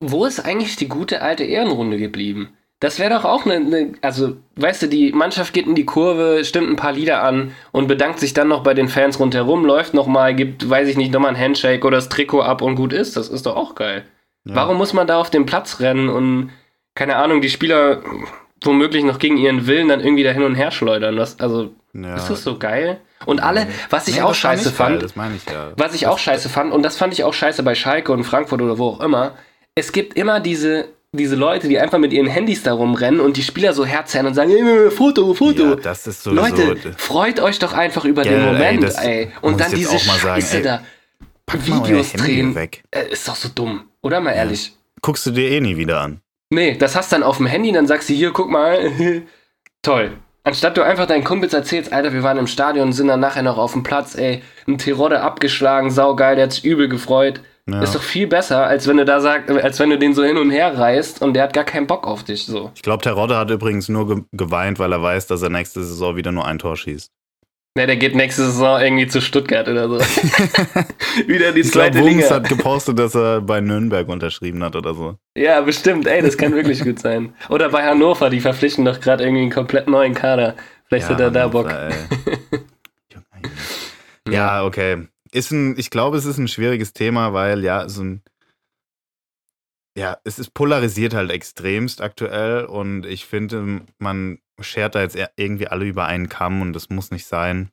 wo ist eigentlich die gute alte Ehrenrunde geblieben? Das wäre doch auch eine, eine, also, weißt du, die Mannschaft geht in die Kurve, stimmt ein paar Lieder an und bedankt sich dann noch bei den Fans rundherum, läuft nochmal, gibt, weiß ich nicht, nochmal ein Handshake oder das Trikot ab und gut ist. Das ist doch auch geil. Ja. Warum muss man da auf den Platz rennen und, keine Ahnung, die Spieler womöglich noch gegen ihren Willen dann irgendwie da hin und her schleudern? Das, also, ja. ist das so geil? Und alle, was ich nee, auch scheiße fand, geil, ich, ja. was ich auch scheiße fand, und das fand ich auch scheiße bei Schalke und Frankfurt oder wo auch immer, es gibt immer diese diese Leute, die einfach mit ihren Handys da rumrennen und die Spieler so herzerren und sagen, hey, Foto, Foto. Ja, das ist sowieso Leute, freut euch doch einfach über Gell, den Moment, ey. ey. Und dann diese Scheiße sagen, da. Videos drehen. Weg. Äh, ist doch so dumm, oder mal ehrlich? Ja. Guckst du dir eh nie wieder an. Nee, das hast du dann auf dem Handy, dann sagst du hier, guck mal, <laughs> toll. Anstatt du einfach deinen Kumpels erzählst, Alter, wir waren im Stadion und sind dann nachher noch auf dem Platz, ey, ein Terodde abgeschlagen, saugeil, der hat sich übel gefreut. Ja. Ist doch viel besser, als wenn du da sagst, als wenn du den so hin und her reißt und der hat gar keinen Bock auf dich. So. Ich glaube, Terodde hat übrigens nur ge geweint, weil er weiß, dass er nächste Saison wieder nur ein Tor schießt. Ne, der geht nächste Saison irgendwie zu Stuttgart oder so. <laughs> wieder die ich zweite glaub, Liga. hat gepostet, dass er bei Nürnberg unterschrieben hat oder so. Ja, bestimmt. Ey, das kann wirklich gut sein. Oder bei Hannover, die verpflichten doch gerade irgendwie einen komplett neuen Kader. Vielleicht ja, hat er da Bock. <laughs> ja, okay ist ein, ich glaube, es ist ein schwieriges Thema, weil ja, so ein, ja, es ist polarisiert halt extremst aktuell und ich finde, man schert da jetzt irgendwie alle über einen Kamm und das muss nicht sein.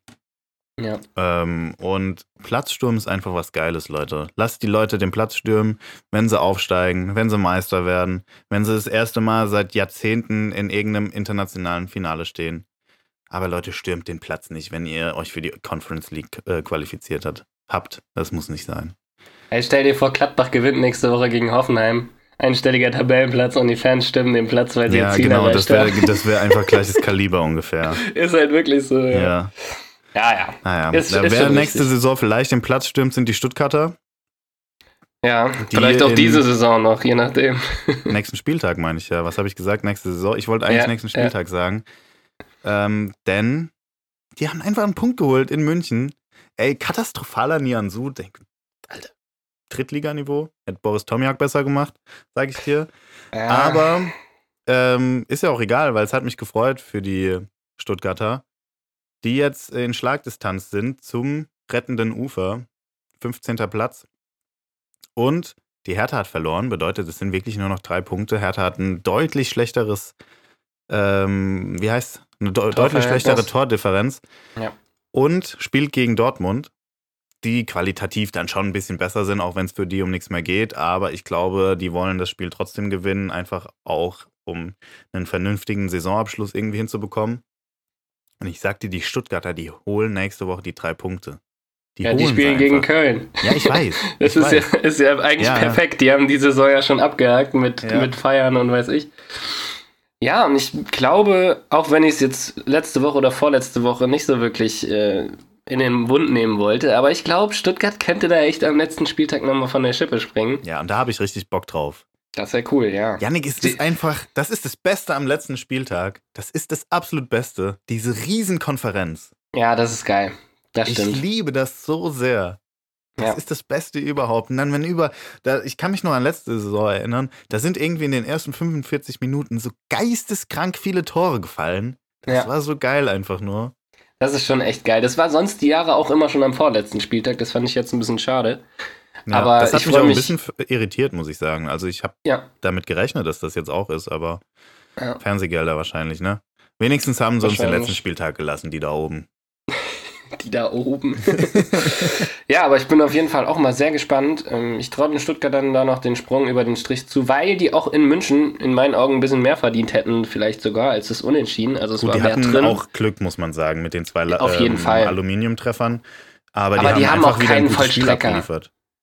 Ja. Ähm, und Platzsturm ist einfach was Geiles, Leute. Lasst die Leute den Platz stürmen, wenn sie aufsteigen, wenn sie Meister werden, wenn sie das erste Mal seit Jahrzehnten in irgendeinem internationalen Finale stehen. Aber Leute, stürmt den Platz nicht, wenn ihr euch für die Conference League äh, qualifiziert hat, habt. Das muss nicht sein. Hey, stell dir vor, Gladbach gewinnt nächste Woche gegen Hoffenheim. Einstelliger Tabellenplatz und die Fans stimmen den Platz, weil sie ja, jetzt Ziel genau, das wäre das wär <laughs> einfach gleiches Kaliber ungefähr. Ist halt wirklich so, ja. Ja, ja. ja. Naja. Ist, ist Wer nächste richtig. Saison vielleicht den Platz stürmt, sind die Stuttgarter. Ja, die vielleicht auch diese Saison noch, je nachdem. <laughs> Nächsten Spieltag meine ich ja. Was habe ich gesagt? Nächste Saison. Ich wollte eigentlich ja, nächsten Spieltag sagen. Ähm, denn die haben einfach einen Punkt geholt in München. Ey, katastrophaler Nianzu. Alter, Drittliganiveau. Hätte Boris Tomiak besser gemacht, sag ich dir. <laughs> Ja. Aber ähm, ist ja auch egal, weil es hat mich gefreut für die Stuttgarter, die jetzt in Schlagdistanz sind zum rettenden Ufer. 15. Platz. Und die Hertha hat verloren, bedeutet, es sind wirklich nur noch drei Punkte. Hertha hat ein deutlich schlechteres, ähm, wie heißt eine de deutlich schlechtere Tordifferenz. Ja. Und spielt gegen Dortmund, die qualitativ dann schon ein bisschen besser sind, auch wenn es für die um nichts mehr geht. Aber ich glaube, die wollen das Spiel trotzdem gewinnen, einfach auch, um einen vernünftigen Saisonabschluss irgendwie hinzubekommen. Und ich sagte, die Stuttgarter, die holen nächste Woche die drei Punkte. Die, ja, die spielen gegen Köln. Ja, ich weiß. <laughs> das ich ist, weiß. Ja, ist ja eigentlich ja, perfekt. Die haben die Saison ja schon abgehakt mit, ja. mit Feiern und weiß ich. Ja, und ich glaube, auch wenn ich es jetzt letzte Woche oder vorletzte Woche nicht so wirklich äh, in den Mund nehmen wollte, aber ich glaube, Stuttgart könnte da echt am letzten Spieltag nochmal von der Schippe springen. Ja, und da habe ich richtig Bock drauf. Das wäre cool, ja. Janik, ist das einfach, das ist das Beste am letzten Spieltag. Das ist das absolut Beste. Diese Riesenkonferenz. Ja, das ist geil. Das stimmt. Ich liebe das so sehr. Das ja. ist das Beste überhaupt. Und dann, wenn über, da, ich kann mich noch an letzte Saison erinnern, da sind irgendwie in den ersten 45 Minuten so geisteskrank viele Tore gefallen. Das ja. war so geil einfach nur. Das ist schon echt geil. Das war sonst die Jahre auch immer schon am vorletzten Spieltag. Das fand ich jetzt ein bisschen schade. Ja, aber das hat mich auch ein bisschen irritiert, muss ich sagen. Also ich habe ja. damit gerechnet, dass das jetzt auch ist, aber ja. Fernsehgelder wahrscheinlich, ne? Wenigstens haben sie uns den letzten Spieltag gelassen, die da oben die da oben. <laughs> ja, aber ich bin auf jeden Fall auch mal sehr gespannt. Ähm, ich traue den Stuttgartern da noch den Sprung über den Strich zu, weil die auch in München in meinen Augen ein bisschen mehr verdient hätten, vielleicht sogar, als es unentschieden. Also es Gut, war die mehr hatten drin. auch Glück, muss man sagen, mit den zwei auf jeden ähm, Fall. Aluminiumtreffern. Aber, aber die, haben, haben auch keinen Vollstrecker.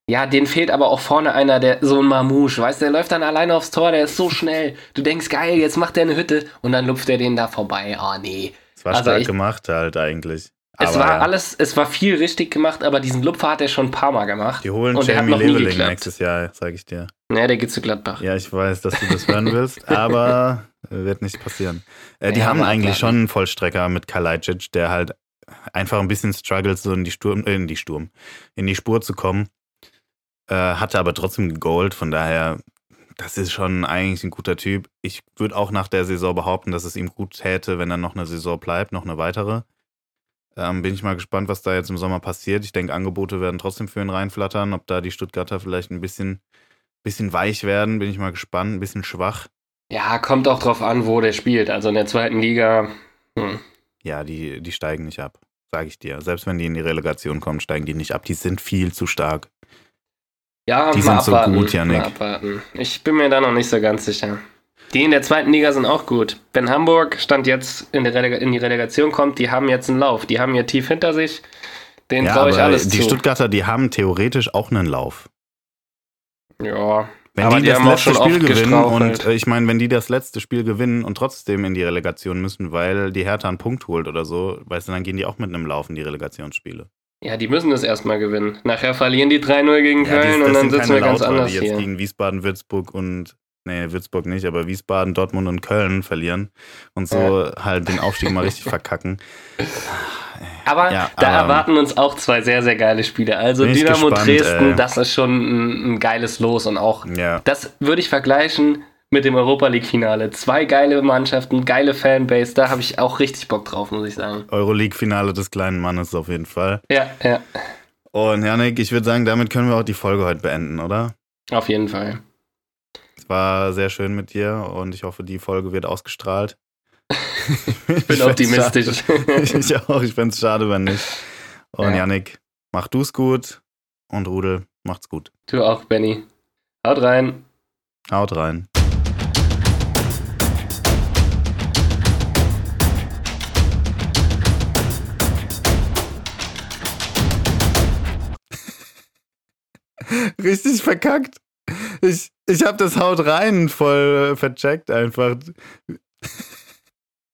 Ja, den fehlt aber auch vorne einer, der so ein Mamouche, weißt du, der läuft dann alleine aufs Tor, der ist so schnell. Du denkst, geil, jetzt macht der eine Hütte und dann lupft er den da vorbei. Ah, oh, nee. Das war also stark ich, gemacht halt eigentlich. Es war alles, es war viel richtig gemacht, aber diesen Lupfer hat er schon ein paar Mal gemacht. Die holen und Jamie Leveling nächstes Jahr, sage ich dir. Ja, der geht zu Gladbach. Ja, ich weiß, dass du das hören <laughs> willst, aber wird nicht passieren. Äh, die ja, haben eigentlich schon einen Vollstrecker mit Kalajdzic, der halt einfach ein bisschen struggles, so in die Sturm, äh, in die Sturm, in die Spur zu kommen. Äh, hatte aber trotzdem gegolt, von daher das ist schon eigentlich ein guter Typ. Ich würde auch nach der Saison behaupten, dass es ihm gut täte, wenn er noch eine Saison bleibt, noch eine weitere. Ähm, bin ich mal gespannt, was da jetzt im Sommer passiert. Ich denke, Angebote werden trotzdem für ihn reinflattern. Ob da die Stuttgarter vielleicht ein bisschen, bisschen weich werden, bin ich mal gespannt, ein bisschen schwach. Ja, kommt auch drauf an, wo der spielt. Also in der zweiten Liga. Hm. Ja, die, die steigen nicht ab, sage ich dir. Selbst wenn die in die Relegation kommen, steigen die nicht ab. Die sind viel zu stark. Ja, die sind abwarten, so gut, Janik. abwarten. Ich bin mir da noch nicht so ganz sicher. Die in der zweiten Liga sind auch gut. Wenn Hamburg stand jetzt in, der in die Relegation kommt, die haben jetzt einen Lauf. Die haben ihr tief hinter sich. Den ja, traue ich alles die zu. Die Stuttgarter, die haben theoretisch auch einen Lauf. Ja. Wenn aber die, die das letzte Spiel gewinnen und äh, ich meine, wenn die das letzte Spiel gewinnen und trotzdem in die Relegation müssen, weil die Hertha einen Punkt holt oder so, weißt du, dann gehen die auch mit einem Lauf in die Relegationsspiele. Ja, die müssen es erstmal gewinnen. Nachher verlieren die 3-0 gegen ja, Köln und dann sitzen wir ganz Laut, anders die jetzt gegen Wiesbaden, Würzburg und nee, Würzburg nicht, aber Wiesbaden, Dortmund und Köln verlieren und so ja. halt den Aufstieg mal richtig <laughs> verkacken. Aber ja, da aber, erwarten uns auch zwei sehr, sehr geile Spiele. Also Dynamo gespannt, Dresden, ey. das ist schon ein, ein, geiles Los und auch, ja. das würde ich vergleichen mit dem Europa League-Finale. Zwei geile Mannschaften, geile Fanbase, da habe ich auch richtig Bock drauf, muss ich sagen. Euroleague-Finale des kleinen Mannes auf jeden Fall. Ja, ja. Und Janik, ich würde sagen, damit können wir auch die Folge heute beenden, oder? Auf jeden Fall. Es war sehr schön mit dir und ich hoffe, die Folge wird ausgestrahlt. <laughs> ich bin optimistisch. ich auch, ich fände es schade, wenn nicht. Und ja. Janik, mach du's gut und Rudel, macht's gut. Du auch, Benny. Haut rein. Haut rein. <laughs> Richtig verkackt. Ich, ich habe das Haut rein voll vercheckt einfach.